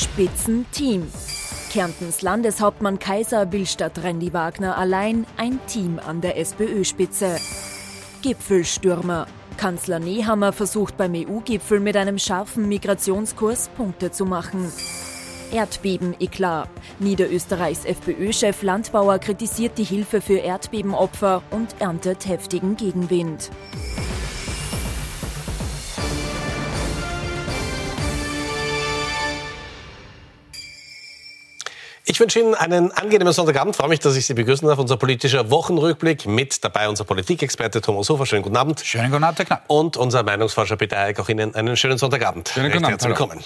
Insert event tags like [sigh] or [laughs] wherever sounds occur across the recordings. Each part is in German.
Spitzenteam. Kärntens Landeshauptmann Kaiser will statt Randy Wagner allein ein Team an der SPÖ-Spitze. Gipfelstürmer. Kanzler Nehammer versucht beim EU-Gipfel mit einem scharfen Migrationskurs Punkte zu machen. Erdbeben-Eklat. Niederösterreichs FPÖ-Chef Landbauer kritisiert die Hilfe für Erdbebenopfer und erntet heftigen Gegenwind. Ich wünsche Ihnen einen angenehmen Sonntagabend. Freue mich, dass ich Sie begrüßen darf. Unser politischer Wochenrückblick mit dabei unser Politikexperte Thomas Hofer. Schönen guten Abend. Schönen guten Abend, Herr Knapp. Und unser Meinungsforscher Peter Eick. Auch Ihnen einen schönen Sonntagabend. Schönen guten Abend. Herzlich willkommen.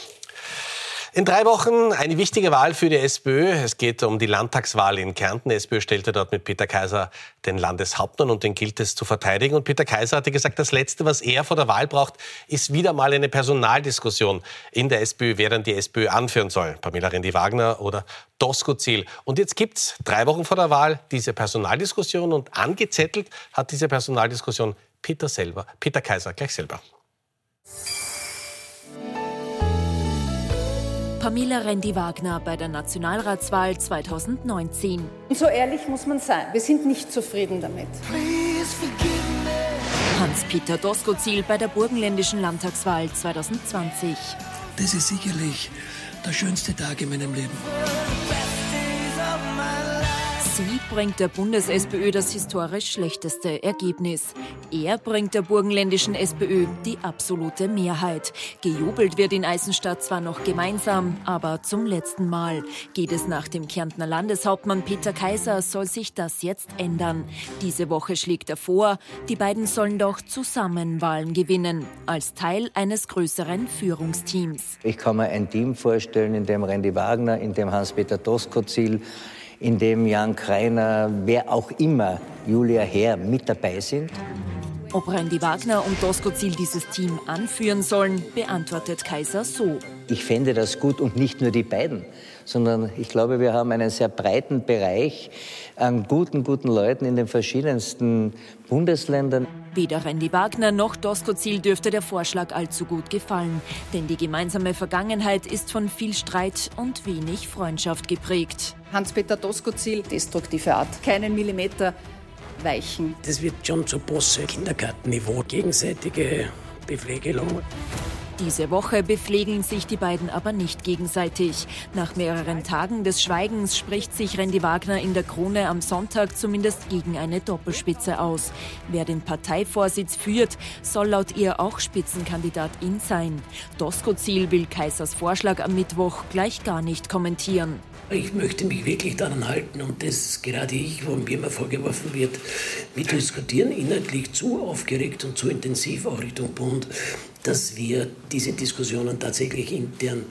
In drei Wochen eine wichtige Wahl für die SPÖ. Es geht um die Landtagswahl in Kärnten. Die SPÖ stellte dort mit Peter Kaiser den Landeshauptmann und den gilt es zu verteidigen. Und Peter Kaiser hatte gesagt, das Letzte, was er vor der Wahl braucht, ist wieder mal eine Personaldiskussion in der SPÖ, wer dann die SPÖ anführen soll. Pamela Rendi-Wagner oder Doskozil. Und jetzt gibt's drei Wochen vor der Wahl diese Personaldiskussion und angezettelt hat diese Personaldiskussion Peter selber, Peter Kaiser gleich selber. Pamela Rendi-Wagner bei der Nationalratswahl 2019. Und so ehrlich muss man sein, wir sind nicht zufrieden damit. Hans-Peter Doskozil bei der burgenländischen Landtagswahl 2020. Das ist sicherlich der schönste Tag in meinem Leben. Sie bringt der Bundes-SPÖ das historisch schlechteste Ergebnis. Er bringt der burgenländischen SPÖ die absolute Mehrheit. Gejubelt wird in Eisenstadt zwar noch gemeinsam, aber zum letzten Mal. Geht es nach dem Kärntner Landeshauptmann Peter Kaiser, soll sich das jetzt ändern. Diese Woche schlägt er vor, die beiden sollen doch zusammen Wahlen gewinnen, als Teil eines größeren Führungsteams. Ich kann mir ein Team vorstellen, in dem Randy Wagner, in dem Hans-Peter Doskozil, in dem Jan Kreiner, wer auch immer, Julia Herr mit dabei sind. Ob Randy Wagner und Doskozil dieses Team anführen sollen, beantwortet Kaiser so. Ich fände das gut und nicht nur die beiden, sondern ich glaube, wir haben einen sehr breiten Bereich an guten, guten Leuten in den verschiedensten Bundesländern. Weder Randy Wagner noch Doskozil dürfte der Vorschlag allzu gut gefallen, denn die gemeinsame Vergangenheit ist von viel Streit und wenig Freundschaft geprägt. Hans-Peter Doskozil, destruktive Art, keinen Millimeter weichen. Das wird schon zu Bosse Kindergartenniveau, gegenseitige Bepflegelung. Diese Woche bepflegen sich die beiden aber nicht gegenseitig. Nach mehreren Tagen des Schweigens spricht sich Randy Wagner in der Krone am Sonntag zumindest gegen eine Doppelspitze aus. Wer den Parteivorsitz führt, soll laut ihr auch Spitzenkandidatin sein. Doskozil will Kaisers Vorschlag am Mittwoch gleich gar nicht kommentieren. Ich möchte mich wirklich daran halten und das gerade ich, wo mir immer vorgeworfen wird, wir diskutieren inhaltlich zu aufgeregt und zu intensiv auch Richtung Bund, dass wir diese Diskussionen tatsächlich intern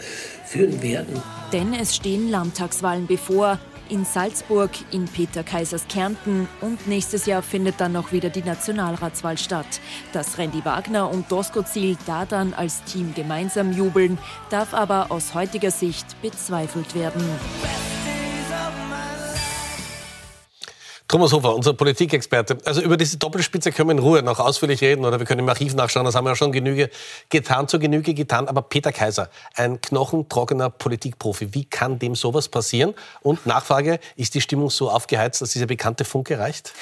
führen werden. Denn es stehen Landtagswahlen bevor. In Salzburg, in Peter Kaisers Kärnten und nächstes Jahr findet dann noch wieder die Nationalratswahl statt. Dass Randy Wagner und Doskozil da dann als Team gemeinsam jubeln, darf aber aus heutiger Sicht bezweifelt werden. Thomas Hofer, unser Politikexperte. Also über diese Doppelspitze können wir in Ruhe noch ausführlich reden oder wir können im Archiv nachschauen. Das haben wir ja schon Genüge getan, zur Genüge getan. Aber Peter Kaiser, ein knochentrockener Politikprofi, wie kann dem sowas passieren? Und Nachfrage, ist die Stimmung so aufgeheizt, dass dieser bekannte Funke reicht?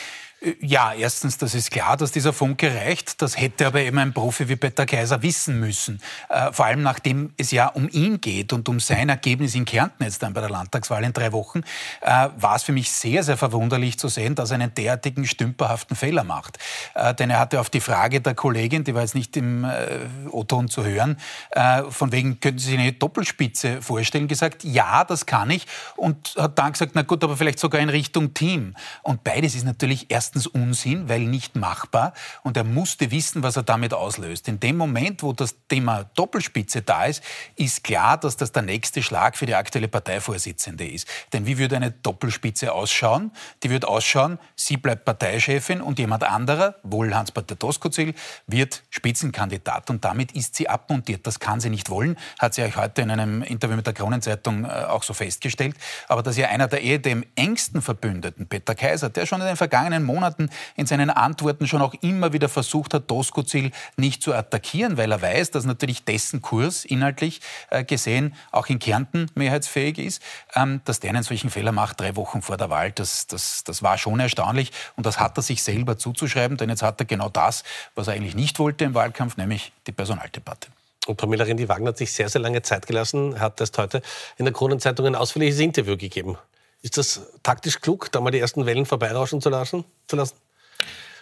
Ja, erstens, das ist klar, dass dieser Funke reicht. Das hätte aber eben ein Profi wie Peter Kaiser wissen müssen. Äh, vor allem nachdem es ja um ihn geht und um sein Ergebnis in Kärnten jetzt dann bei der Landtagswahl in drei Wochen, äh, war es für mich sehr, sehr verwunderlich zu sehen, dass er einen derartigen stümperhaften Fehler macht. Äh, denn er hatte auf die Frage der Kollegin, die war jetzt nicht im äh, O-Ton zu hören, äh, von wegen, könnten Sie sich eine Doppelspitze vorstellen, gesagt, ja, das kann ich. Und hat dann gesagt, na gut, aber vielleicht sogar in Richtung Team. Und beides ist natürlich erst erstens Unsinn, weil nicht machbar. Und er musste wissen, was er damit auslöst. In dem Moment, wo das Thema Doppelspitze da ist, ist klar, dass das der nächste Schlag für die aktuelle Parteivorsitzende ist. Denn wie würde eine Doppelspitze ausschauen? Die würde ausschauen, sie bleibt Parteichefin und jemand anderer, wohl Hans-Peter Doskozil, wird Spitzenkandidat. Und damit ist sie abmontiert. Das kann sie nicht wollen, hat sie euch heute in einem Interview mit der Kronenzeitung äh, auch so festgestellt. Aber dass ja einer der eher dem engsten Verbündeten, Peter Kaiser, der schon in den vergangenen Monaten Monaten in seinen Antworten schon auch immer wieder versucht hat, Doskozil nicht zu attackieren, weil er weiß, dass natürlich dessen Kurs inhaltlich äh, gesehen auch in Kärnten mehrheitsfähig ist. Ähm, dass der einen solchen Fehler macht, drei Wochen vor der Wahl, das, das, das war schon erstaunlich. Und das hat er sich selber zuzuschreiben, denn jetzt hat er genau das, was er eigentlich nicht wollte im Wahlkampf, nämlich die Personaldebatte. Und Pamela Rendi-Wagner hat sich sehr, sehr lange Zeit gelassen, hat erst heute in der Kronenzeitung ein ausführliches Interview gegeben. Ist das taktisch klug, da mal die ersten Wellen vorbeirauschen zu lassen? Zu lassen?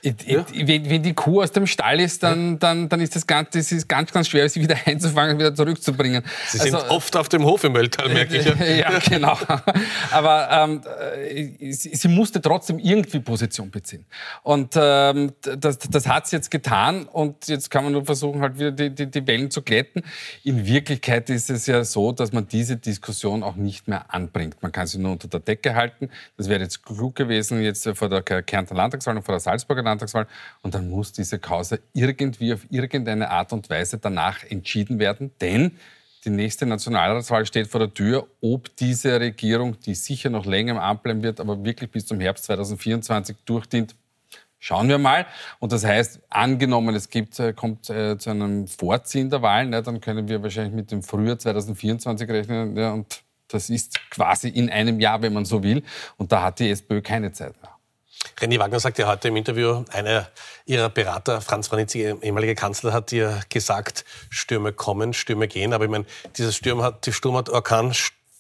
Ja. Wenn die Kuh aus dem Stall ist, dann, dann, dann ist das ganz, das ist ganz, ganz schwer, sie wieder [laughs] einzufangen und wieder zurückzubringen. Sie sind also, oft auf dem Hof im Mölltal, merke ich. Ja, [laughs] ja genau. Aber ähm, äh, sie, sie, musste trotzdem irgendwie Position beziehen. Und ähm, das, das hat sie jetzt getan und jetzt kann man nur versuchen, halt wieder die, die, die Wellen zu glätten. In Wirklichkeit ist es ja so, dass man diese Diskussion auch nicht mehr anbringt. Man kann sie nur unter der Decke halten. Das wäre jetzt klug gewesen, jetzt vor der Kärntner Landtagswahl und vor der Salzburger Landtagswahl. Und dann muss diese Causa irgendwie auf irgendeine Art und Weise danach entschieden werden, denn die nächste Nationalratswahl steht vor der Tür. Ob diese Regierung, die sicher noch länger im Amt bleiben wird, aber wirklich bis zum Herbst 2024 durchdient, Schauen wir mal. Und das heißt, angenommen, es gibt, äh, kommt äh, zu einem Vorziehen der Wahlen, ne, dann können wir wahrscheinlich mit dem Frühjahr 2024 rechnen. Ja, und das ist quasi in einem Jahr, wenn man so will. Und da hat die SPÖ keine Zeit mehr. René Wagner sagt ja heute im Interview, einer ihrer Berater, Franz Franitzky, ehemaliger Kanzler, hat ihr gesagt, Stürme kommen, Stürme gehen. Aber ich meine, dieser Sturm hat, die Sturm hat Orkan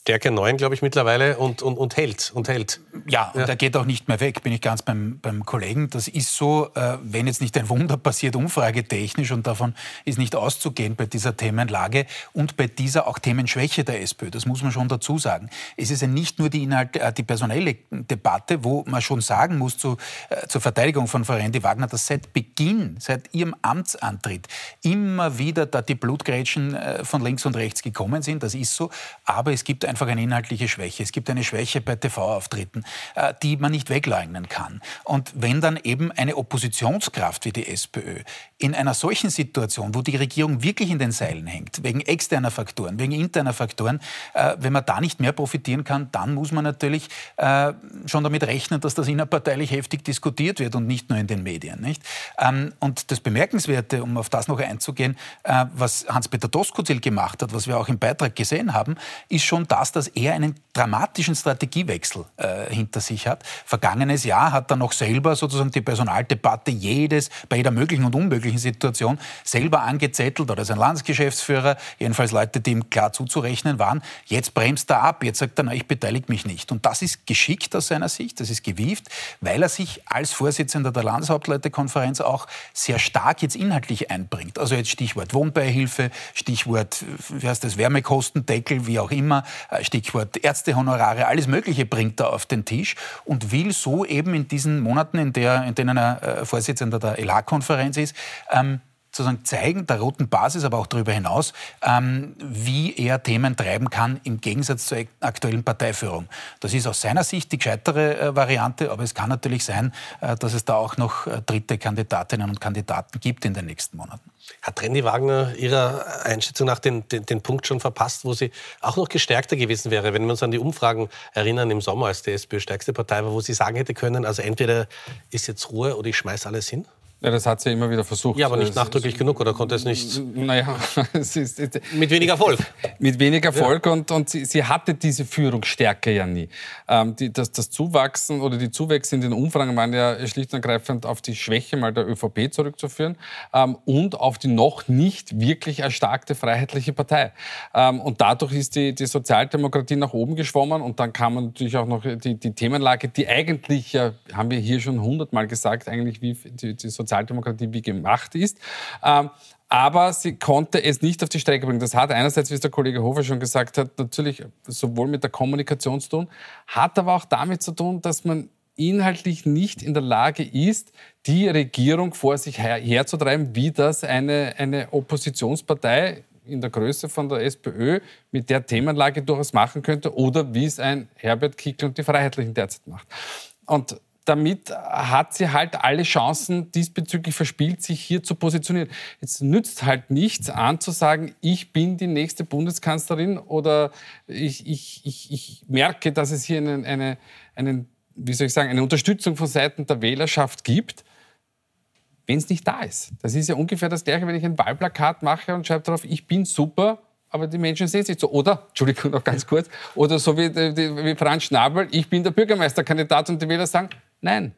Stärke 9, glaube ich, mittlerweile und, und, und hält und hält. Ja, und ja. er geht auch nicht mehr weg, bin ich ganz beim, beim Kollegen. Das ist so, äh, wenn jetzt nicht ein Wunder passiert, umfragetechnisch und davon ist nicht auszugehen bei dieser Themenlage und bei dieser auch Themenschwäche der SPÖ. Das muss man schon dazu sagen. Es ist ja nicht nur die, Inhalt, äh, die personelle Debatte, wo man schon sagen muss zu, äh, zur Verteidigung von Frau Rendi Wagner, dass seit Beginn, seit ihrem Amtsantritt immer wieder da die Blutgrätschen äh, von links und rechts gekommen sind. Das ist so. Aber es gibt ein einfach eine inhaltliche Schwäche. Es gibt eine Schwäche bei TV-Auftritten, äh, die man nicht wegleugnen kann. Und wenn dann eben eine Oppositionskraft wie die SPÖ in einer solchen Situation, wo die Regierung wirklich in den Seilen hängt, wegen externer Faktoren, wegen interner Faktoren, äh, wenn man da nicht mehr profitieren kann, dann muss man natürlich äh, schon damit rechnen, dass das innerparteilich heftig diskutiert wird und nicht nur in den Medien. Nicht? Ähm, und das Bemerkenswerte, um auf das noch einzugehen, was Hans-Peter Doskozil gemacht hat, was wir auch im Beitrag gesehen haben, ist schon das, das, dass er einen dramatischen Strategiewechsel äh, hinter sich hat. Vergangenes Jahr hat er noch selber sozusagen die Personaldebatte jedes, bei jeder möglichen und unmöglichen Situation selber angezettelt oder sein Landesgeschäftsführer, jedenfalls Leute, die ihm klar zuzurechnen waren. Jetzt bremst er ab, jetzt sagt er, na, ich beteilige mich nicht. Und das ist geschickt aus seiner Sicht, das ist gewieft, weil er sich als Vorsitzender der Landeshauptleutekonferenz auch sehr stark jetzt inhaltlich einbringt. Also jetzt Stichwort Wohnbeihilfe, Stichwort, wie heißt das, Wärmekostendeckel, wie auch immer, äh, Stichwort Ärztehonorare, alles Mögliche bringt er auf den Tisch und will so eben in diesen Monaten, in, der, in denen er äh, Vorsitzender der ELA-Konferenz ist, ähm, sozusagen zeigen, der roten Basis, aber auch darüber hinaus, ähm, wie er Themen treiben kann im Gegensatz zur aktuellen Parteiführung. Das ist aus seiner Sicht die gescheitere äh, Variante, aber es kann natürlich sein, äh, dass es da auch noch äh, dritte Kandidatinnen und Kandidaten gibt in den nächsten Monaten. Hat Randy Wagner Ihrer Einschätzung nach den, den, den, Punkt schon verpasst, wo sie auch noch gestärkter gewesen wäre, wenn wir uns an die Umfragen erinnern im Sommer, als die SPÖ stärkste Partei war, wo sie sagen hätte können, also entweder ist jetzt Ruhe oder ich schmeiß alles hin? Ja, das hat sie immer wieder versucht. Ja, aber nicht nachdrücklich genug, oder konnte es nicht? Naja, [laughs] es ist, mit weniger Erfolg. Mit weniger Erfolg ja. und, und sie, sie, hatte diese Führungsstärke ja nie. Ähm, die, das, das Zuwachsen oder die Zuwächse in den Umfragen waren ja schlicht und ergreifend auf die Schwäche mal der ÖVP zurückzuführen ähm, und auf die noch nicht wirklich erstarkte Freiheitliche Partei. Ähm, und dadurch ist die, die Sozialdemokratie nach oben geschwommen und dann kam natürlich auch noch die, die Themenlage, die eigentlich, ja, haben wir hier schon hundertmal gesagt, eigentlich wie die, die Sozialdemokratie wie gemacht ist. Ähm, aber sie konnte es nicht auf die Strecke bringen. Das hat einerseits, wie es der Kollege Hofer schon gesagt hat, natürlich sowohl mit der Kommunikation zu tun, hat aber auch damit zu tun, dass man inhaltlich nicht in der Lage ist, die Regierung vor sich her herzutreiben, wie das eine, eine Oppositionspartei in der Größe von der SPÖ mit der Themenlage durchaus machen könnte oder wie es ein Herbert Kickl und die Freiheitlichen derzeit macht. Und damit hat sie halt alle Chancen diesbezüglich verspielt, sich hier zu positionieren. Es nützt halt nichts anzusagen, ich bin die nächste Bundeskanzlerin oder ich, ich, ich, ich merke, dass es hier einen, eine, einen wie soll ich sagen, eine Unterstützung von Seiten der Wählerschaft gibt, wenn es nicht da ist. Das ist ja ungefähr das Gleiche, wenn ich ein Wahlplakat mache und schreibe darauf, ich bin super, aber die Menschen sehen es nicht so. Oder, Entschuldigung, noch ganz kurz, oder so wie, wie Franz Schnabel, ich bin der Bürgermeisterkandidat und die Wähler sagen, nein,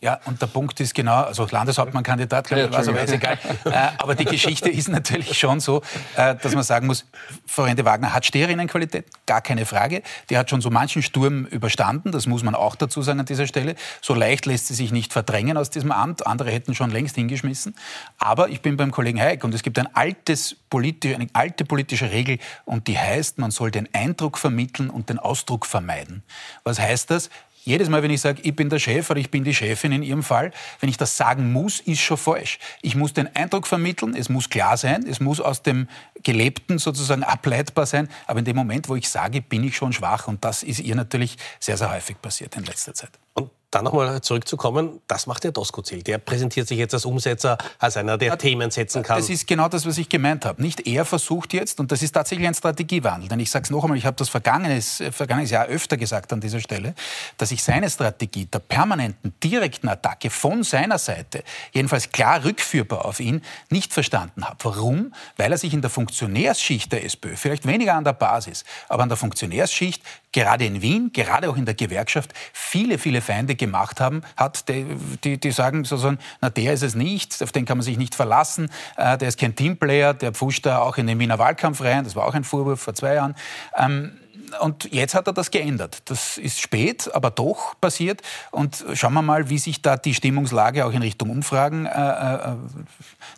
ja, und der Punkt ist genau, also Landeshauptmannkandidat, glaube ich, also ist egal. Äh, aber die Geschichte ist natürlich schon so, äh, dass man sagen muss, Florian Wagner hat Steherinnenqualität, gar keine Frage. Die hat schon so manchen Sturm überstanden, das muss man auch dazu sagen an dieser Stelle. So leicht lässt sie sich nicht verdrängen aus diesem Amt. Andere hätten schon längst hingeschmissen. Aber ich bin beim Kollegen Hayek und es gibt ein altes politi eine alte politische Regel und die heißt, man soll den Eindruck vermitteln und den Ausdruck vermeiden. Was heißt das? Jedes Mal, wenn ich sage, ich bin der Chef oder ich bin die Chefin in Ihrem Fall, wenn ich das sagen muss, ist schon falsch. Ich muss den Eindruck vermitteln, es muss klar sein, es muss aus dem Gelebten sozusagen ableitbar sein. Aber in dem Moment, wo ich sage, bin ich schon schwach. Und das ist ihr natürlich sehr, sehr häufig passiert in letzter Zeit. Und dann nochmal zurückzukommen, das macht der Doskozil. Der präsentiert sich jetzt als Umsetzer, als einer, der ja, Themen setzen kann. Das ist genau das, was ich gemeint habe. Nicht er versucht jetzt, und das ist tatsächlich ein Strategiewandel, denn ich sage es noch einmal, ich habe das vergangenes, vergangenes Jahr öfter gesagt an dieser Stelle, dass ich seine Strategie der permanenten, direkten Attacke von seiner Seite, jedenfalls klar rückführbar auf ihn, nicht verstanden habe. Warum? Weil er sich in der Funktionärsschicht der SPÖ, vielleicht weniger an der Basis, aber an der Funktionärsschicht, gerade in Wien, gerade auch in der Gewerkschaft, viele, viele Feinde gemacht haben, hat, die, die, die sagen sozusagen, na der ist es nicht, auf den kann man sich nicht verlassen, äh, der ist kein Teamplayer, der pfuscht da auch in den Wiener Wahlkampf rein, das war auch ein Vorwurf vor zwei Jahren. Ähm, und jetzt hat er das geändert. Das ist spät, aber doch passiert. Und schauen wir mal, wie sich da die Stimmungslage auch in Richtung Umfragen äh, äh,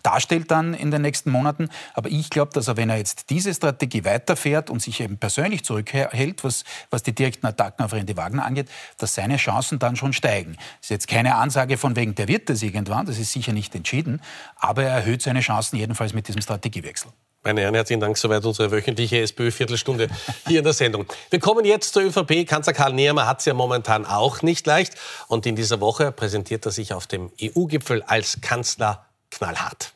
darstellt dann in den nächsten Monaten. Aber ich glaube, dass er, wenn er jetzt diese Strategie weiterfährt und sich eben persönlich zurückhält, was, was die direkten Attacken auf Randy Wagner angeht, dass seine Chancen dann schon steigen. Das ist jetzt keine Ansage von wegen, der wird das irgendwann, das ist sicher nicht entschieden, aber er erhöht seine Chancen jedenfalls mit diesem Strategiewechsel. Meine Herren, herzlichen Dank. Soweit unsere wöchentliche SPÖ-Viertelstunde hier in der Sendung. Wir kommen jetzt zur ÖVP. Kanzler Karl Nehammer hat es ja momentan auch nicht leicht. Und in dieser Woche präsentiert er sich auf dem EU-Gipfel als Kanzler knallhart.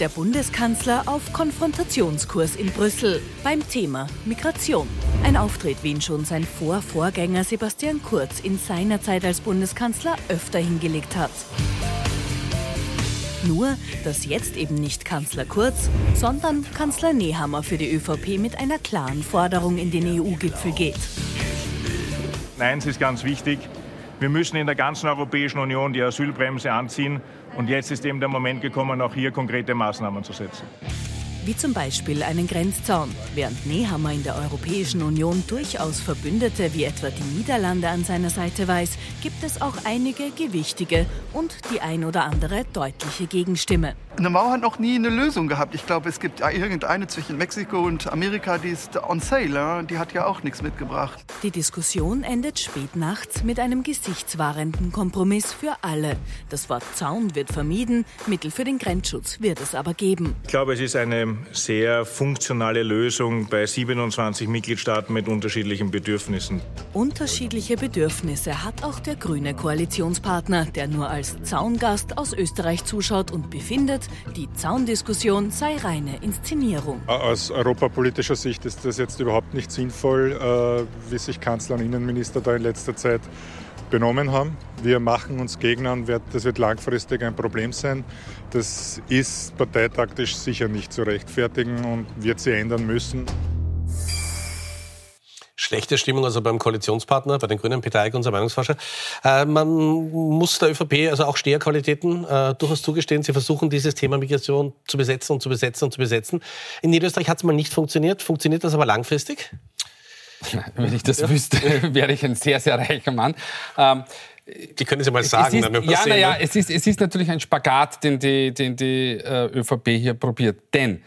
Der Bundeskanzler auf Konfrontationskurs in Brüssel beim Thema Migration. Ein Auftritt, wie ihn schon sein Vorvorgänger Sebastian Kurz in seiner Zeit als Bundeskanzler öfter hingelegt hat. Nur, dass jetzt eben nicht Kanzler Kurz, sondern Kanzler Nehammer für die ÖVP mit einer klaren Forderung in den EU-Gipfel geht. Eins ist ganz wichtig. Wir müssen in der ganzen Europäischen Union die Asylbremse anziehen. Und jetzt ist eben der Moment gekommen, auch hier konkrete Maßnahmen zu setzen wie zum Beispiel einen Grenzzaun. Während Nehammer in der Europäischen Union durchaus Verbündete wie etwa die Niederlande an seiner Seite weiß, gibt es auch einige gewichtige und die ein oder andere deutliche Gegenstimme. Eine Mauer hat noch nie eine Lösung gehabt. Ich glaube, es gibt irgendeine zwischen Mexiko und Amerika, die ist on sale. Die hat ja auch nichts mitgebracht. Die Diskussion endet spät nachts mit einem gesichtswahrenden Kompromiss für alle. Das Wort Zaun wird vermieden, Mittel für den Grenzschutz wird es aber geben. Ich glaube, es ist eine sehr funktionale Lösung bei 27 Mitgliedstaaten mit unterschiedlichen Bedürfnissen. Unterschiedliche Bedürfnisse hat auch der grüne Koalitionspartner, der nur als Zaungast aus Österreich zuschaut und befindet, die Zaundiskussion sei reine Inszenierung. Aus europapolitischer Sicht ist das jetzt überhaupt nicht sinnvoll, äh, wie sich Kanzler und Innenminister da in letzter Zeit benommen haben. Wir machen uns Gegner und das wird langfristig ein Problem sein. Das ist parteitaktisch sicher nicht zu rechtfertigen und wird sie ändern müssen. Schlechte Stimmung also beim Koalitionspartner, bei den Grünen, Peter Eick, unser Meinungsforscher. Äh, man muss der ÖVP also auch Steherqualitäten äh, durchaus zugestehen. Sie versuchen dieses Thema Migration zu besetzen und zu besetzen und zu besetzen. In Niederösterreich hat es mal nicht funktioniert. Funktioniert das aber langfristig? Wenn ich das ja. wüsste, [laughs] wäre ich ein sehr, sehr reicher Mann. Ähm, die können Sie mal sagen. Ist, dann ja, naja, ne? es, ist, es ist natürlich ein Spagat, den die, den die äh, ÖVP hier probiert. Denn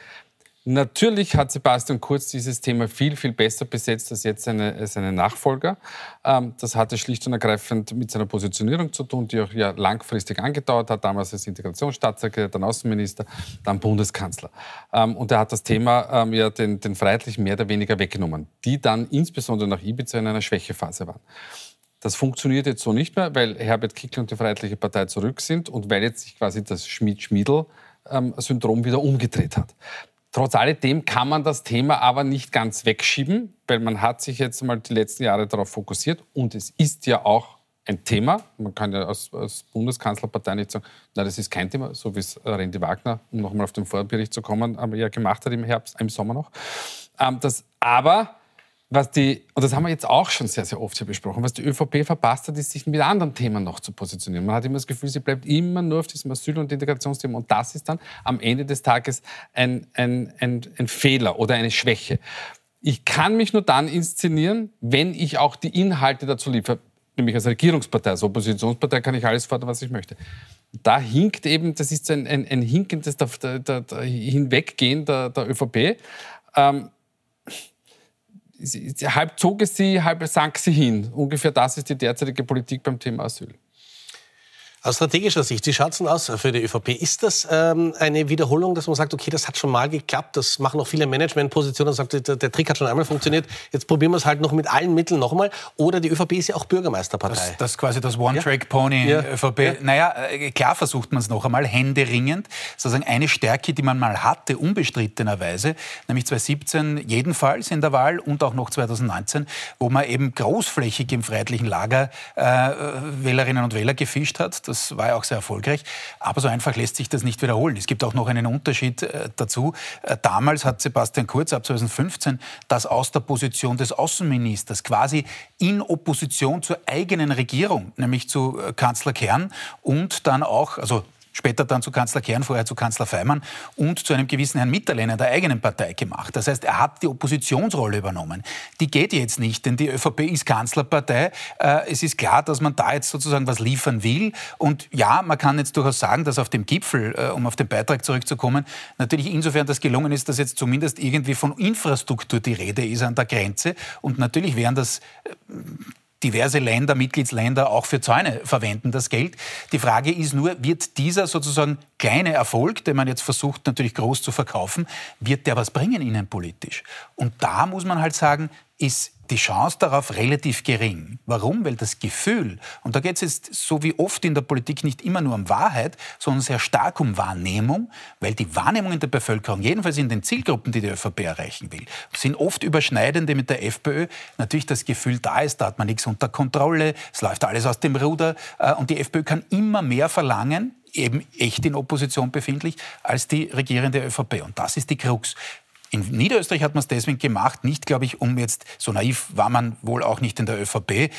Natürlich hat Sebastian Kurz dieses Thema viel, viel besser besetzt als jetzt seine, seine Nachfolger. Ähm, das hatte schlicht und ergreifend mit seiner Positionierung zu tun, die auch ja langfristig angedauert hat, damals als Integrationsstaatssekretär, dann Außenminister, dann Bundeskanzler. Ähm, und er hat das Thema ähm, ja den, den Freiheitlichen mehr oder weniger weggenommen, die dann insbesondere nach Ibiza in einer Schwächephase waren. Das funktioniert jetzt so nicht mehr, weil Herbert Kickl und die Freiheitliche Partei zurück sind und weil jetzt sich quasi das Schmied-Schmiedel-Syndrom wieder umgedreht hat. Trotz alledem kann man das Thema aber nicht ganz wegschieben, weil man hat sich jetzt mal die letzten Jahre darauf fokussiert und es ist ja auch ein Thema. Man kann ja als, als Bundeskanzlerpartei nicht sagen, na, das ist kein Thema, so wie es Randy Wagner, um nochmal auf den Vorbericht zu kommen, ja gemacht hat im Herbst, im Sommer noch. Ähm, das, aber was die, und das haben wir jetzt auch schon sehr, sehr oft hier besprochen, was die ÖVP verpasst hat, ist, sich mit anderen Themen noch zu positionieren. Man hat immer das Gefühl, sie bleibt immer nur auf diesem Asyl- und Integrationsthema. Und das ist dann am Ende des Tages ein, ein, ein, ein Fehler oder eine Schwäche. Ich kann mich nur dann inszenieren, wenn ich auch die Inhalte dazu liefere. Nämlich als Regierungspartei, als Oppositionspartei kann ich alles fordern, was ich möchte. Da hinkt eben, das ist ein, ein, ein hinkendes der, der, der Hinweggehen der, der ÖVP. Ähm, halb zog es sie, halb sank sie hin. Ungefähr das ist die derzeitige Politik beim Thema Asyl. Aus strategischer Sicht, wie schaut es denn aus für die ÖVP? Ist das ähm, eine Wiederholung, dass man sagt, okay, das hat schon mal geklappt, das machen auch viele Managementpositionen und sagt, der, der, Trick hat schon einmal funktioniert, jetzt probieren wir es halt noch mit allen Mitteln noch einmal. Oder die ÖVP ist ja auch Bürgermeisterpartei. Das, das ist quasi das One-Track-Pony ja. ÖVP. Ja. Naja, äh, klar versucht man es noch einmal, händeringend. Sozusagen eine Stärke, die man mal hatte, unbestrittenerweise, nämlich 2017 jedenfalls in der Wahl und auch noch 2019, wo man eben großflächig im freiheitlichen Lager äh, Wählerinnen und Wähler gefischt hat. Das war ja auch sehr erfolgreich. Aber so einfach lässt sich das nicht wiederholen. Es gibt auch noch einen Unterschied äh, dazu. Äh, damals hat Sebastian Kurz ab 2015 das aus der Position des Außenministers quasi in Opposition zur eigenen Regierung, nämlich zu äh, Kanzler Kern und dann auch, also später dann zu Kanzler Kern, vorher zu Kanzler Feimann und zu einem gewissen Herrn Mitterlehner der eigenen Partei gemacht. Das heißt, er hat die Oppositionsrolle übernommen. Die geht jetzt nicht, denn die ÖVP ist Kanzlerpartei. Äh, es ist klar, dass man da jetzt sozusagen was liefern will. Und ja, man kann jetzt durchaus sagen, dass auf dem Gipfel, äh, um auf den Beitrag zurückzukommen, natürlich insofern das gelungen ist, dass jetzt zumindest irgendwie von Infrastruktur die Rede ist an der Grenze. Und natürlich wären das äh, diverse Länder, Mitgliedsländer auch für Zäune verwenden das Geld. Die Frage ist nur, wird dieser sozusagen kleine Erfolg, den man jetzt versucht natürlich groß zu verkaufen, wird der was bringen innenpolitisch? Und da muss man halt sagen, ist die Chance darauf relativ gering. Warum? Weil das Gefühl, und da geht es jetzt so wie oft in der Politik nicht immer nur um Wahrheit, sondern sehr stark um Wahrnehmung, weil die Wahrnehmung in der Bevölkerung, jedenfalls in den Zielgruppen, die die ÖVP erreichen will, sind oft überschneidende mit der FPÖ. Natürlich das Gefühl da ist, da hat man nichts unter Kontrolle, es läuft alles aus dem Ruder äh, und die FPÖ kann immer mehr verlangen, eben echt in Opposition befindlich, als die regierende ÖVP. Und das ist die Krux. In Niederösterreich hat man es deswegen gemacht, nicht, glaube ich, um jetzt, so naiv war man wohl auch nicht in der ÖVP, äh,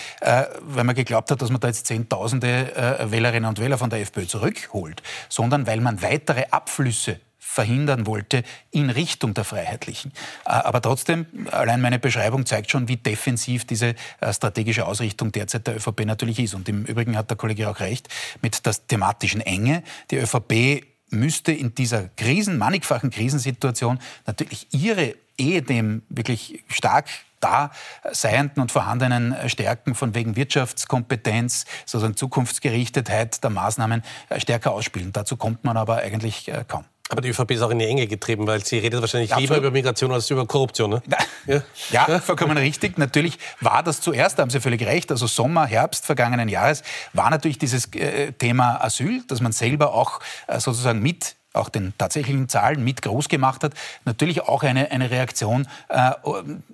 weil man geglaubt hat, dass man da jetzt Zehntausende äh, Wählerinnen und Wähler von der FPÖ zurückholt, sondern weil man weitere Abflüsse verhindern wollte in Richtung der Freiheitlichen. Äh, aber trotzdem, allein meine Beschreibung zeigt schon, wie defensiv diese äh, strategische Ausrichtung derzeit der ÖVP natürlich ist. Und im Übrigen hat der Kollege auch recht mit der thematischen Enge. Die ÖVP müsste in dieser Krisen, mannigfachen Krisensituation natürlich ihre Ehe dem wirklich stark da seienden und vorhandenen Stärken von wegen Wirtschaftskompetenz, sozusagen Zukunftsgerichtetheit der Maßnahmen äh, stärker ausspielen. Dazu kommt man aber eigentlich äh, kaum. Aber die ÖVP ist auch in die Enge getrieben, weil sie redet wahrscheinlich Absolut. lieber über Migration als über Korruption. Ne? Ja. ja, vollkommen richtig. Natürlich war das zuerst, da haben Sie völlig recht, also Sommer, Herbst vergangenen Jahres war natürlich dieses äh, Thema Asyl, dass man selber auch äh, sozusagen mit auch den tatsächlichen Zahlen mit groß gemacht hat, natürlich auch eine, eine Reaktion, äh,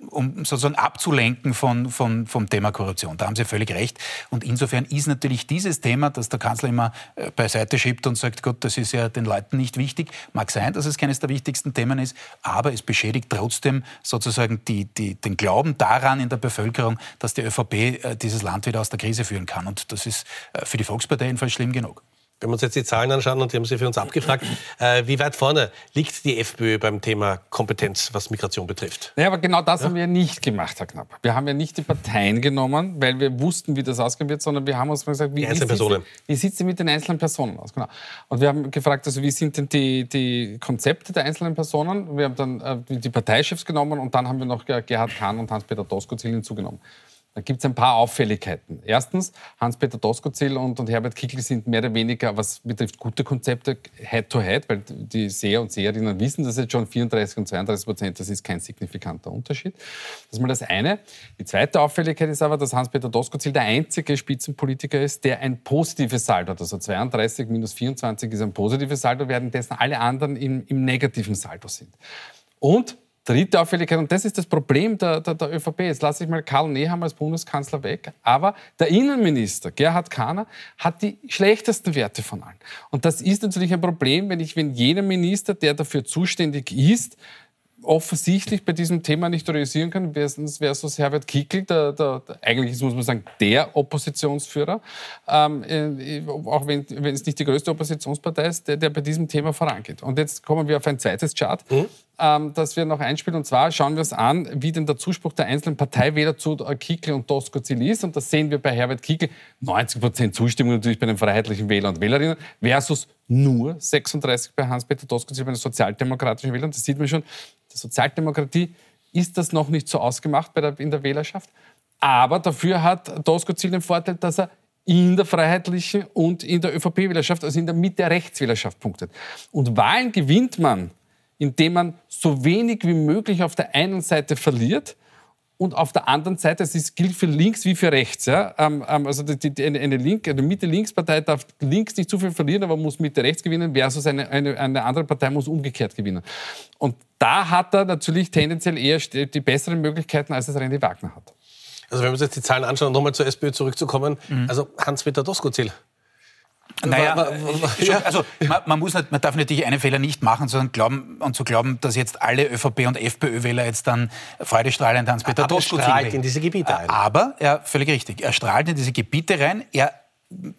um sozusagen abzulenken von, von, vom Thema Korruption. Da haben Sie völlig recht. Und insofern ist natürlich dieses Thema, das der Kanzler immer äh, beiseite schiebt und sagt, Gott, das ist ja den Leuten nicht wichtig. Mag sein, dass es keines der wichtigsten Themen ist, aber es beschädigt trotzdem sozusagen die, die, den Glauben daran in der Bevölkerung, dass die ÖVP äh, dieses Land wieder aus der Krise führen kann. Und das ist äh, für die Volkspartei jedenfalls schlimm genug. Wenn wir uns jetzt die Zahlen anschauen, und die haben Sie für uns abgefragt, äh, wie weit vorne liegt die FPÖ beim Thema Kompetenz, was Migration betrifft? Ja, aber genau das ja? haben wir nicht gemacht, Herr Knapp. Wir haben ja nicht die Parteien genommen, weil wir wussten, wie das ausgehen wird, sondern wir haben uns gesagt, wie, wie, sieht es denn mit den einzelnen Personen aus? Genau. Und wir haben gefragt, also wie sind denn die, die Konzepte der einzelnen Personen? Wir haben dann äh, die Parteichefs genommen und dann haben wir noch Gerhard Kahn und Hans-Peter Doskozil hinzugenommen. Da gibt es ein paar Auffälligkeiten. Erstens, Hans-Peter Doskozil und, und Herbert Kickl sind mehr oder weniger, was betrifft gute Konzepte, Head-to-Head, -head, weil die Seher und Seherinnen wissen, dass jetzt schon 34 und 32 Prozent, das ist kein signifikanter Unterschied. Das ist mal das eine. Die zweite Auffälligkeit ist aber, dass Hans-Peter Doskozil der einzige Spitzenpolitiker ist, der ein positives Saldo hat. Also 32 minus 24 ist ein positives Saldo, währenddessen alle anderen im, im negativen Saldo sind. Und Dritte Auffälligkeit, und das ist das Problem der, der, der ÖVP. Jetzt lasse ich mal Karl Nehammer als Bundeskanzler weg. Aber der Innenminister, Gerhard Kahner, hat die schlechtesten Werte von allen. Und das ist natürlich ein Problem, wenn ich, wenn jeder Minister, der dafür zuständig ist, offensichtlich bei diesem Thema nicht realisieren kann, versus Herbert Kickl, der, der, der, eigentlich ist, muss man sagen, der Oppositionsführer, ähm, äh, auch wenn, wenn es nicht die größte Oppositionspartei ist, der, der bei diesem Thema vorangeht. Und jetzt kommen wir auf ein zweites Chart, mhm. Ähm, das wir noch einspielen. Und zwar schauen wir uns an, wie denn der Zuspruch der einzelnen Parteiwähler zu Kickl und Doskozil ist. Und das sehen wir bei Herbert Kickl, 90 Prozent Zustimmung natürlich bei den freiheitlichen Wählern und Wählerinnen, versus nur 36 bei Hans-Peter Doskozil bei den sozialdemokratischen Wählern. Das sieht man schon, der Sozialdemokratie ist das noch nicht so ausgemacht der, in der Wählerschaft. Aber dafür hat Doskozil den Vorteil, dass er in der freiheitlichen und in der ÖVP-Wählerschaft, also in der Mitte der Rechtswählerschaft punktet. Und Wahlen gewinnt man, indem man so wenig wie möglich auf der einen Seite verliert und auf der anderen Seite, das gilt für links wie für rechts. Ja? Ähm, ähm, also die, die, eine, eine, Link, eine Mitte-Links-Partei darf links nicht zu viel verlieren, aber muss Mitte-rechts gewinnen, versus eine, eine, eine andere Partei muss umgekehrt gewinnen. Und da hat er natürlich tendenziell eher die besseren Möglichkeiten, als es Randy Wagner hat. Also wenn wir uns jetzt die Zahlen anschauen, um nochmal zur SPÖ zurückzukommen, mhm. also Hans-Peter Doskozil, naja, ja. also man, man, muss nicht, man darf natürlich einen Fehler nicht machen, sondern glauben und zu glauben, dass jetzt alle ÖVP und FPÖ-Wähler jetzt dann freudestrahlend Hans-Peter Doskozil strahlt in diese Gebiete ein. Aber, ja, völlig richtig, er strahlt in diese Gebiete rein. Er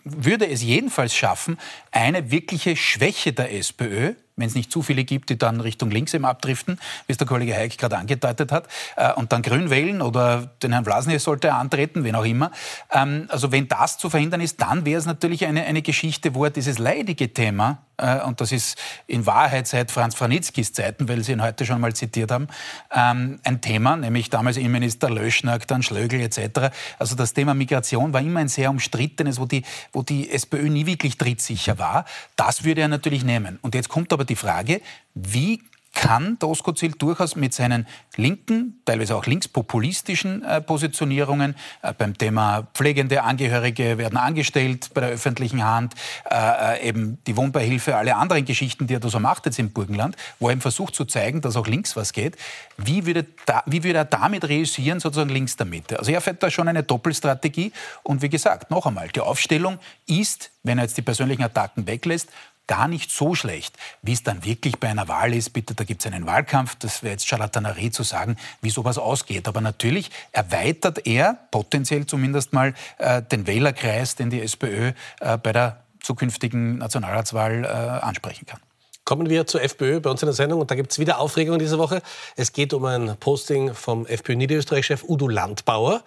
würde es jedenfalls schaffen, eine wirkliche Schwäche der SPÖ, wenn es nicht zu viele gibt, die dann Richtung links eben abdriften, wie es der Kollege Heik gerade angedeutet hat, äh, und dann grün wählen oder den Herrn Vlasny sollte er antreten, wen auch immer. Ähm, also wenn das zu verhindern ist, dann wäre es natürlich eine, eine Geschichte, wo er dieses leidige Thema und das ist in Wahrheit seit Franz Franitzkis Zeiten, weil Sie ihn heute schon mal zitiert haben, ähm, ein Thema, nämlich damals Innenminister Löschnack, dann Schlögl etc. Also das Thema Migration war immer ein sehr umstrittenes, wo die, wo die SPÖ nie wirklich trittsicher war. Das würde er natürlich nehmen. Und jetzt kommt aber die Frage, wie kann Doskozil durchaus mit seinen linken, teilweise auch linkspopulistischen äh, Positionierungen äh, beim Thema pflegende Angehörige werden angestellt bei der öffentlichen Hand, äh, eben die Wohnbeihilfe, alle anderen Geschichten, die er da so macht jetzt im Burgenland, wo er eben versucht zu zeigen, dass auch links was geht. Wie würde, da, wie würde er damit reüssieren, sozusagen links der Mitte? Also er fährt da schon eine Doppelstrategie und wie gesagt, noch einmal, die Aufstellung ist, wenn er jetzt die persönlichen Attacken weglässt, gar nicht so schlecht. Wie es dann wirklich bei einer Wahl ist, bitte, da gibt es einen Wahlkampf, das wäre jetzt Charlatanerie zu sagen, wie sowas ausgeht. Aber natürlich erweitert er potenziell zumindest mal äh, den Wählerkreis, den die SPÖ äh, bei der zukünftigen Nationalratswahl äh, ansprechen kann. Kommen wir zur FPÖ bei uns in der Sendung und da gibt es wieder Aufregung diese Woche. Es geht um ein Posting vom FPÖ-Niederösterreich-Chef Udo Landbauer,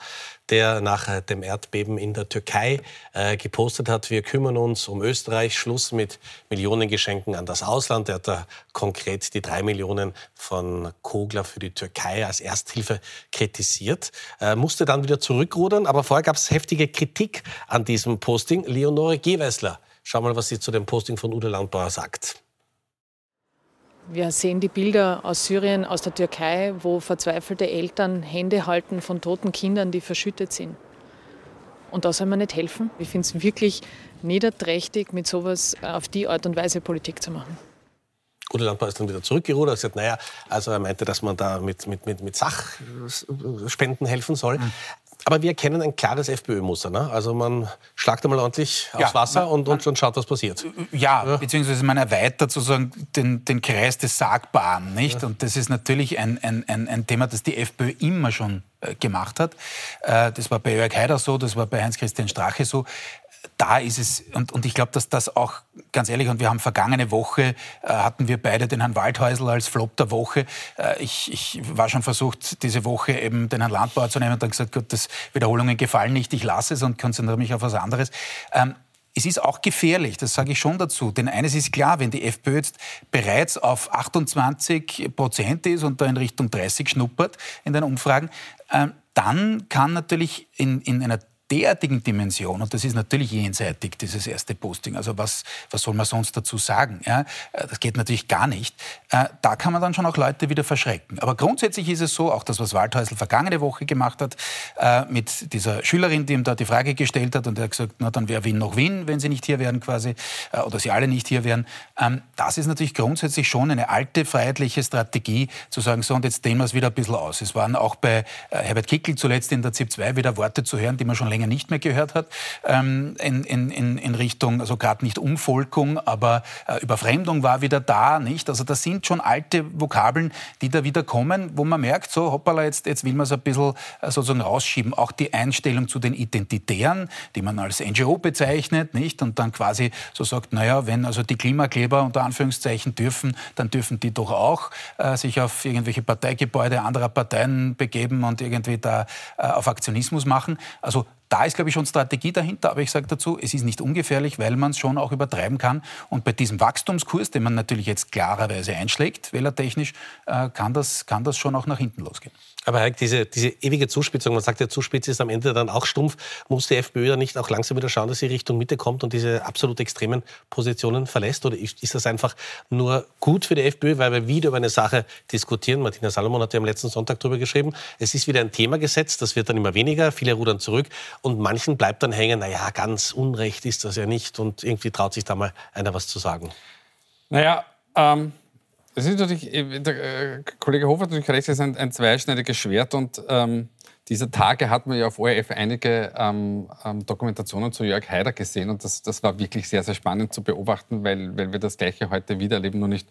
der nach dem Erdbeben in der Türkei äh, gepostet hat, wir kümmern uns um Österreich, Schluss mit Millionengeschenken an das Ausland. Er hat da konkret die drei Millionen von Kogler für die Türkei als Ersthilfe kritisiert, äh, musste dann wieder zurückrudern, aber vorher gab es heftige Kritik an diesem Posting. Leonore Gewessler, schau mal, was sie zu dem Posting von Udo Landbauer sagt. Wir sehen die Bilder aus Syrien, aus der Türkei, wo verzweifelte Eltern Hände halten von toten Kindern, die verschüttet sind. Und da soll man nicht helfen. Ich finde es wirklich niederträchtig, mit sowas auf die Art und Weise Politik zu machen. Udo Landbauer ist dann wieder zurückgerudert. Er hat gesagt, naja, also er meinte, dass man da mit, mit, mit, mit Sachspenden helfen soll. Mhm. Aber wir erkennen ein klares FPÖ-Muster. Ne? Also man schlagt einmal ordentlich ja, aufs Wasser man, und, und, und schaut, was passiert. Ja, ja, beziehungsweise man erweitert sozusagen den, den Kreis des Sagbaren. Nicht? Ja. Und das ist natürlich ein, ein, ein, ein Thema, das die FPÖ immer schon äh, gemacht hat. Äh, das war bei Jörg Haider so, das war bei Heinz-Christian Strache so da ist es, und, und ich glaube, dass das auch, ganz ehrlich, und wir haben vergangene Woche, äh, hatten wir beide den Herrn Waldhäusl als Flop der Woche. Äh, ich, ich war schon versucht, diese Woche eben den Herrn Landbauer zu nehmen und dann gesagt, Gott, das Wiederholungen gefallen nicht, ich lasse es und konzentriere mich auf was anderes. Ähm, es ist auch gefährlich, das sage ich schon dazu. Denn eines ist klar, wenn die FPÖ jetzt bereits auf 28 Prozent ist und da in Richtung 30 schnuppert in den Umfragen, äh, dann kann natürlich in, in einer derartigen Dimension, und das ist natürlich jenseitig, dieses erste Posting, also was, was soll man sonst dazu sagen? Ja? Äh, das geht natürlich gar nicht. Äh, da kann man dann schon auch Leute wieder verschrecken. Aber grundsätzlich ist es so, auch das, was Waldhäusl vergangene Woche gemacht hat, äh, mit dieser Schülerin, die ihm da die Frage gestellt hat und er hat gesagt, na dann wäre Wien noch Wien, wenn sie nicht hier wären quasi, oder sie alle nicht hier wären. Ähm, das ist natürlich grundsätzlich schon eine alte freiheitliche Strategie, zu sagen, so und jetzt dehnen wir es wieder ein bisschen aus. Es waren auch bei Herbert Kickl zuletzt in der ZIP 2 wieder Worte zu hören, die man schon länger nicht mehr gehört hat, ähm, in, in, in Richtung, also gerade nicht Umvolkung, aber äh, Überfremdung war wieder da, nicht? Also das sind schon alte Vokabeln, die da wieder kommen, wo man merkt, so hoppala, jetzt, jetzt will man es ein bisschen äh, sozusagen rausschieben. Auch die Einstellung zu den Identitären, die man als NGO bezeichnet, nicht? Und dann quasi so sagt, naja, wenn also die Klimakleber unter Anführungszeichen dürfen, dann dürfen die doch auch äh, sich auf irgendwelche Parteigebäude anderer Parteien begeben und irgendwie da äh, auf Aktionismus machen. Also da ist, glaube ich, schon Strategie dahinter. Aber ich sage dazu, es ist nicht ungefährlich, weil man es schon auch übertreiben kann. Und bei diesem Wachstumskurs, den man natürlich jetzt klarerweise einschlägt, wählertechnisch, äh, kann, das, kann das schon auch nach hinten losgehen. Aber Herr, diese, diese ewige Zuspitzung, man sagt ja, Zuspitze ist am Ende dann auch stumpf. Muss die FPÖ da nicht auch langsam wieder schauen, dass sie Richtung Mitte kommt und diese absolut extremen Positionen verlässt? Oder ist, ist das einfach nur gut für die FPÖ, weil wir wieder über eine Sache diskutieren? Martina Salomon hat ja am letzten Sonntag darüber geschrieben. Es ist wieder ein Thema gesetzt, das wird dann immer weniger, viele rudern zurück und manchen bleibt dann hängen, naja, ganz unrecht ist das ja nicht und irgendwie traut sich da mal einer was zu sagen. Naja, ähm, das ist natürlich, äh, der äh, Kollege Hofer hat natürlich recht, es ist ein, ein zweischneidiges Schwert und ähm, dieser Tage hat man ja auf ORF einige ähm, ähm, Dokumentationen zu Jörg Haider gesehen und das, das war wirklich sehr, sehr spannend zu beobachten, weil, weil wir das Gleiche heute wieder erleben, nur nicht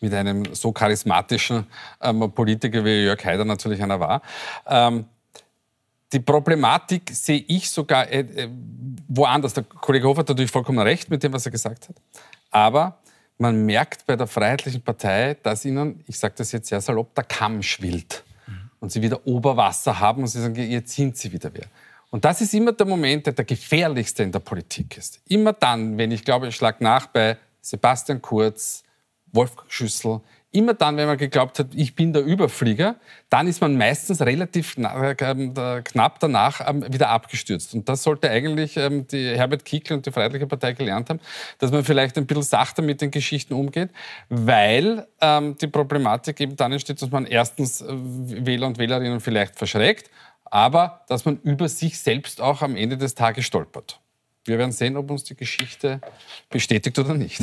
mit einem so charismatischen ähm, Politiker wie Jörg Haider natürlich einer war. Ähm, die Problematik sehe ich sogar äh, äh, woanders. Der Kollege Hofer hat natürlich vollkommen recht mit dem, was er gesagt hat. Aber man merkt bei der Freiheitlichen Partei, dass ihnen, ich sage das jetzt sehr salopp, der Kamm schwillt. Und sie wieder Oberwasser haben und sie sagen, jetzt sind sie wieder wer. Und das ist immer der Moment, der der gefährlichste in der Politik ist. Immer dann, wenn ich glaube, ich schlage nach bei Sebastian Kurz, Wolfgang Schüssel, Immer dann, wenn man geglaubt hat, ich bin der Überflieger, dann ist man meistens relativ äh, knapp danach ähm, wieder abgestürzt. Und das sollte eigentlich ähm, die Herbert Kickl und die Freiheitliche Partei gelernt haben, dass man vielleicht ein bisschen sachter mit den Geschichten umgeht, weil ähm, die Problematik eben dann entsteht, dass man erstens äh, Wähler und Wählerinnen vielleicht verschreckt, aber dass man über sich selbst auch am Ende des Tages stolpert. Wir werden sehen, ob uns die Geschichte bestätigt oder nicht.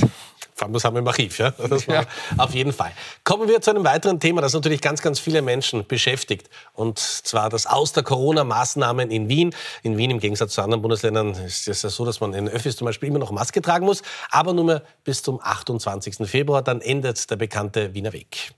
Vor allem das haben wir im Archiv, ja? Das war ja. Auf jeden Fall. Kommen wir zu einem weiteren Thema, das natürlich ganz, ganz viele Menschen beschäftigt. Und zwar das Aus der Corona-Maßnahmen in Wien. In Wien im Gegensatz zu anderen Bundesländern ist es ja so, dass man in Öffis zum Beispiel immer noch Maske tragen muss. Aber nur mehr bis zum 28. Februar. Dann endet der bekannte Wiener Weg.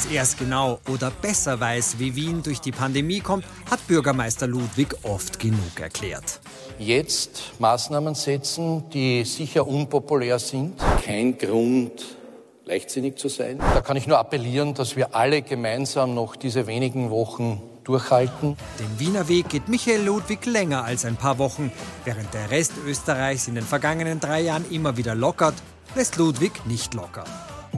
Dass er es genau oder besser weiß, wie Wien durch die Pandemie kommt, hat Bürgermeister Ludwig oft genug erklärt. Jetzt Maßnahmen setzen, die sicher unpopulär sind. Kein Grund, leichtsinnig zu sein. Da kann ich nur appellieren, dass wir alle gemeinsam noch diese wenigen Wochen durchhalten. Den Wiener Weg geht Michael Ludwig länger als ein paar Wochen. Während der Rest Österreichs in den vergangenen drei Jahren immer wieder lockert, lässt Ludwig nicht locker.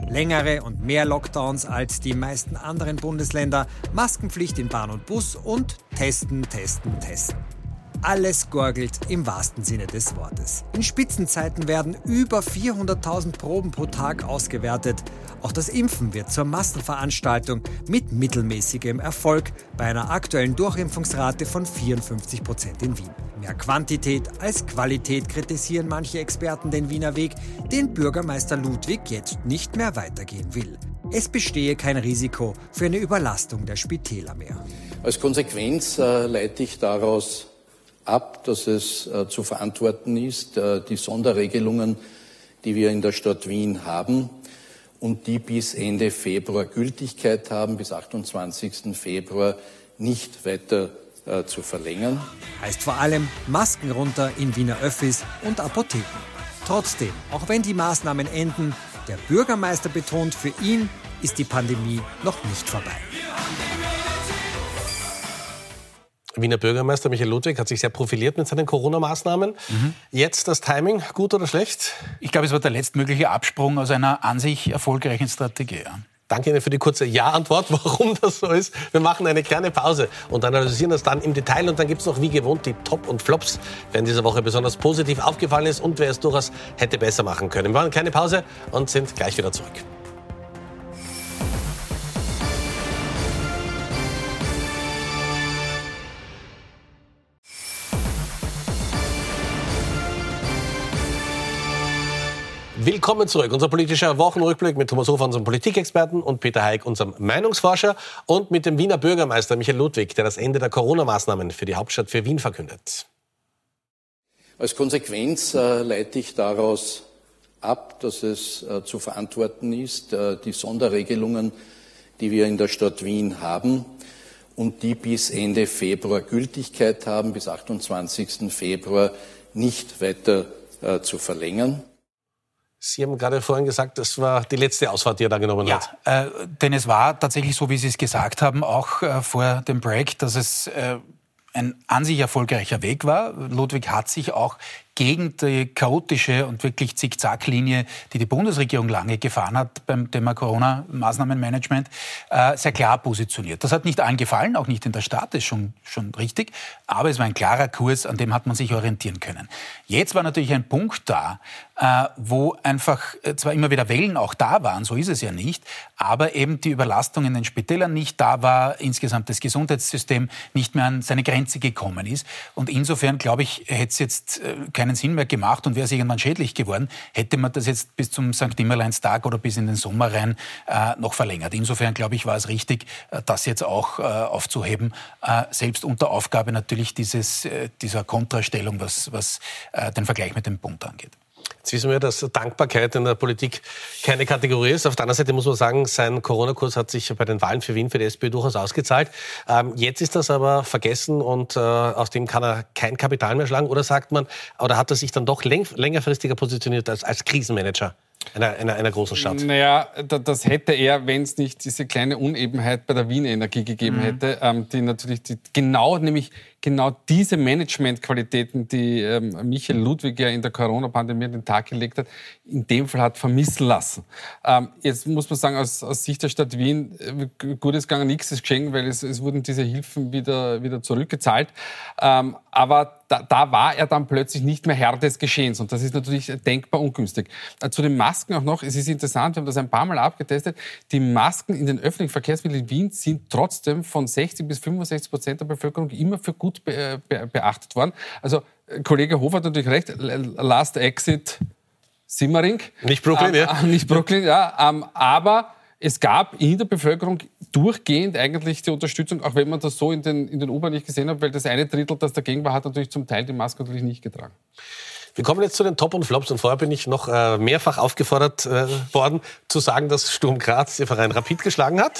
Längere und mehr Lockdowns als die meisten anderen Bundesländer, Maskenpflicht in Bahn und Bus und Testen, Testen, Testen. Alles gurgelt im wahrsten Sinne des Wortes. In Spitzenzeiten werden über 400.000 Proben pro Tag ausgewertet. Auch das Impfen wird zur Massenveranstaltung mit mittelmäßigem Erfolg bei einer aktuellen Durchimpfungsrate von 54 Prozent in Wien. Mehr Quantität als Qualität kritisieren manche Experten den Wiener Weg, den Bürgermeister Ludwig jetzt nicht mehr weitergehen will. Es bestehe kein Risiko für eine Überlastung der Spitäler mehr. Als Konsequenz äh, leite ich daraus ab, dass es äh, zu verantworten ist, äh, die Sonderregelungen, die wir in der Stadt Wien haben und die bis Ende Februar Gültigkeit haben, bis 28. Februar nicht weiter äh, zu verlängern. Heißt vor allem Masken runter in Wiener Öffis und Apotheken. Trotzdem, auch wenn die Maßnahmen enden, der Bürgermeister betont, für ihn ist die Pandemie noch nicht vorbei. Wiener Bürgermeister Michael Ludwig hat sich sehr profiliert mit seinen Corona-Maßnahmen. Mhm. Jetzt das Timing, gut oder schlecht? Ich glaube, es war der letztmögliche Absprung aus einer an sich erfolgreichen Strategie. Danke Ihnen für die kurze Ja-Antwort, [laughs] warum das so ist. Wir machen eine kleine Pause und analysieren das dann im Detail. Und dann gibt es noch wie gewohnt die Top und Flops, wer in dieser Woche besonders positiv aufgefallen ist und wer es durchaus hätte besser machen können. Wir machen eine kleine Pause und sind gleich wieder zurück. Willkommen zurück. Unser politischer Wochenrückblick mit Thomas Hofer, unserem Politikexperten, und Peter Haig, unserem Meinungsforscher, und mit dem Wiener Bürgermeister Michael Ludwig, der das Ende der Corona-Maßnahmen für die Hauptstadt für Wien verkündet. Als Konsequenz äh, leite ich daraus ab, dass es äh, zu verantworten ist, äh, die Sonderregelungen, die wir in der Stadt Wien haben und die bis Ende Februar Gültigkeit haben, bis 28. Februar nicht weiter äh, zu verlängern. Sie haben gerade vorhin gesagt, das war die letzte Ausfahrt, die er da genommen ja, hat. Äh, denn es war tatsächlich so, wie Sie es gesagt haben, auch äh, vor dem Break, dass es äh, ein an sich erfolgreicher Weg war. Ludwig hat sich auch gegen die chaotische und wirklich Zickzack-Linie, die die Bundesregierung lange gefahren hat beim Thema Corona-Maßnahmenmanagement, äh, sehr klar positioniert. Das hat nicht allen gefallen, auch nicht in der Stadt, ist schon, schon richtig, aber es war ein klarer Kurs, an dem hat man sich orientieren können. Jetzt war natürlich ein Punkt da, äh, wo einfach äh, zwar immer wieder Wellen auch da waren, so ist es ja nicht, aber eben die Überlastung in den Spitälern nicht da war, insgesamt das Gesundheitssystem nicht mehr an seine Grenze gekommen ist. Und insofern, glaube ich, hätte es jetzt kein keinen Sinn mehr gemacht und wäre es irgendwann schädlich geworden, hätte man das jetzt bis zum St. Nimmerleinstag oder bis in den Sommer rein äh, noch verlängert. Insofern, glaube ich, war es richtig, äh, das jetzt auch äh, aufzuheben, äh, selbst unter Aufgabe natürlich dieses, äh, dieser Kontrastellung, was, was äh, den Vergleich mit dem Bund angeht. Jetzt wissen wir, dass Dankbarkeit in der Politik keine Kategorie ist. Auf der anderen Seite muss man sagen, sein Corona-Kurs hat sich bei den Wahlen für Wien, für die SPÖ durchaus ausgezahlt. Ähm, jetzt ist das aber vergessen und äh, aus dem kann er kein Kapital mehr schlagen. Oder sagt man, oder hat er sich dann doch läng längerfristiger positioniert als, als Krisenmanager? Einer, einer, einer, großen Stadt. Naja, das hätte er, wenn es nicht diese kleine Unebenheit bei der Wien Energie gegeben mhm. hätte, ähm, die natürlich die, genau nämlich genau diese Managementqualitäten, die ähm, Michael Ludwig ja in der Corona-Pandemie an den Tag gelegt hat, in dem Fall hat vermissen lassen. Ähm, jetzt muss man sagen, aus, aus Sicht der Stadt Wien, äh, gut ist gegangen, nichts ist geschenkt, weil es, es wurden diese Hilfen wieder, wieder zurückgezahlt. Ähm, aber da, da war er dann plötzlich nicht mehr Herr des Geschehens. Und das ist natürlich denkbar ungünstig. Äh, zu den Masken auch noch, es ist interessant, wir haben das ein paar Mal abgetestet, die Masken in den öffentlichen Verkehrsmitteln in Wien sind trotzdem von 60 bis 65 Prozent der Bevölkerung immer für gut gut be be beachtet worden. Also Kollege Hofer hat natürlich recht, Last Exit Simmering. Nicht Brooklyn, ähm, ja. Nicht Brooklyn, ja. Ähm, aber es gab in der Bevölkerung durchgehend eigentlich die Unterstützung, auch wenn man das so in den, in den U-Bahn nicht gesehen hat, weil das eine Drittel, das dagegen war, hat natürlich zum Teil die Maske natürlich nicht getragen. Wir kommen jetzt zu den Top und Flops und vorher bin ich noch äh, mehrfach aufgefordert äh, worden, zu sagen, dass Sturm Graz den Verein Rapid geschlagen hat.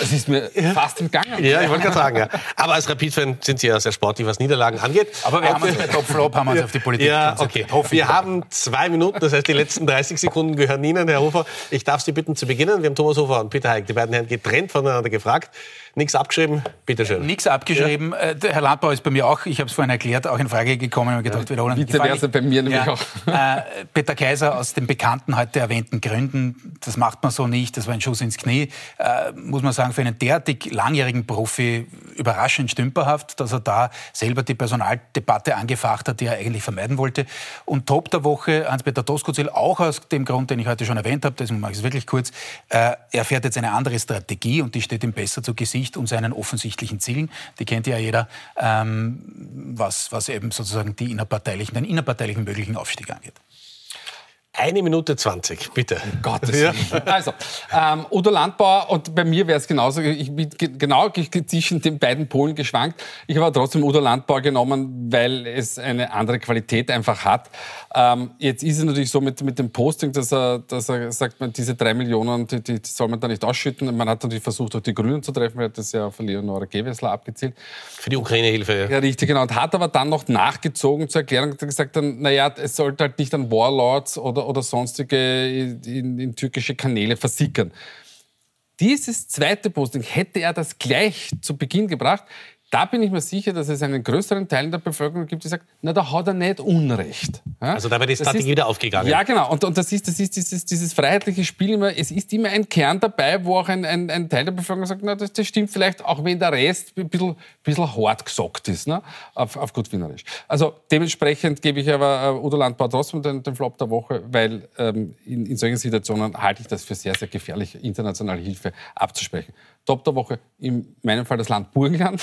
Es ist mir fast entgangen. Ja, ich wollte gerade sagen, ja. Aber als Rapid-Fan sind Sie ja sehr sportlich, was Niederlagen angeht. Aber wir haben uns bei Top Flop haben wir uns auf die Politik Ja, okay. Wir haben zwei Minuten, das heißt, die letzten 30 Sekunden gehören Ihnen, Herr Hofer. Ich darf Sie bitten zu beginnen. Wir haben Thomas Hofer und Peter Heik, die beiden Herren getrennt voneinander gefragt. Nichts abgeschrieben, bitte schön. Nichts abgeschrieben. Ja. Äh, Herr Landbau ist bei mir auch, ich habe es vorhin erklärt, auch in Frage gekommen und gedacht, ja. wiederholen. Vice bei mir nämlich ja. auch. [laughs] Äh, Peter Kaiser aus den bekannten, heute erwähnten Gründen, das macht man so nicht, das war ein Schuss ins Knie, äh, muss man sagen, für einen derartig langjährigen Profi überraschend stümperhaft, dass er da selber die Personaldebatte angefacht hat, die er eigentlich vermeiden wollte. Und Top der Woche, Hans-Peter Doskozil, auch aus dem Grund, den ich heute schon erwähnt habe, deswegen mache ich es wirklich kurz, äh, er fährt jetzt eine andere Strategie und die steht ihm besser zu Gesicht und seinen offensichtlichen Zielen. Die kennt ja jeder, ähm, was, was eben sozusagen die innerparteilichen, den innerparteilichen möglichen Aufstieg angeht. Eine Minute zwanzig, bitte. Um Gottes Willen. Also, ähm, Udo Landbauer, und bei mir wäre es genauso, ich bin genau zwischen den beiden Polen geschwankt. Ich habe trotzdem Udo Landbauer genommen, weil es eine andere Qualität einfach hat. Ähm, jetzt ist es natürlich so mit, mit dem Posting, dass er, dass er sagt, man, diese drei Millionen, die, die, soll man da nicht ausschütten. Man hat natürlich versucht, auch die Grünen zu treffen, weil das ja von Leonore Gewessler abgezielt. Für die Ukraine-Hilfe. Ja. ja, richtig, genau. Und hat aber dann noch nachgezogen zur Erklärung und gesagt, naja, es sollte halt nicht an Warlords oder, oder sonstige in, in türkische Kanäle versickern. Dieses zweite Posting hätte er das gleich zu Beginn gebracht, da bin ich mir sicher, dass es einen größeren Teil der Bevölkerung gibt, die sagt, na, da hat er nicht Unrecht. Ja? Also da wäre die Strategie ist, wieder aufgegangen. Ja, genau. Und, und das ist, das ist dieses, dieses freiheitliche Spiel immer, es ist immer ein Kern dabei, wo auch ein, ein, ein Teil der Bevölkerung sagt, na, das, das stimmt vielleicht, auch wenn der Rest ein bisschen, bisschen hart gesockt ist, ne? auf, auf gut Wienerisch. Also dementsprechend gebe ich aber uh, Udo Landbauer trotzdem den, den Flop der Woche, weil ähm, in, in solchen Situationen halte ich das für sehr, sehr gefährlich, internationale Hilfe abzusprechen. Top der Woche, in meinem Fall das Land Burgenland.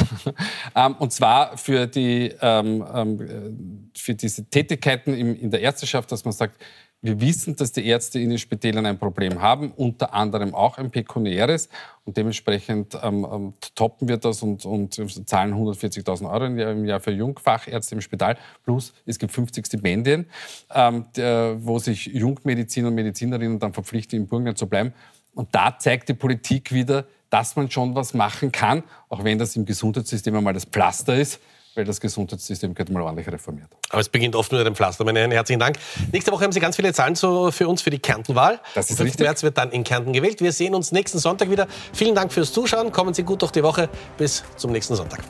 Ähm, und zwar für, die, ähm, ähm, für diese Tätigkeiten im, in der Ärzteschaft, dass man sagt, wir wissen, dass die Ärzte in den Spitälern ein Problem haben, unter anderem auch ein pekuniäres. Und dementsprechend ähm, ähm toppen wir das und, und zahlen 140.000 Euro im Jahr für Jungfachärzte im Spital. Plus es gibt 50 Stipendien, ähm, der, wo sich Jungmediziner und Medizinerinnen dann verpflichten, im Burgenland zu bleiben. Und da zeigt die Politik wieder, dass man schon was machen kann, auch wenn das im Gesundheitssystem einmal das Pflaster ist, weil das Gesundheitssystem gehört mal ordentlich reformiert. Aber es beginnt oft mit dem Pflaster. Meine Herren, herzlichen Dank. Nächste Woche haben Sie ganz viele Zahlen für uns für die Kärntenwahl. Das ist Am 5. März wird dann in Kärnten gewählt. Wir sehen uns nächsten Sonntag wieder. Vielen Dank fürs Zuschauen. Kommen Sie gut durch die Woche. Bis zum nächsten Sonntag.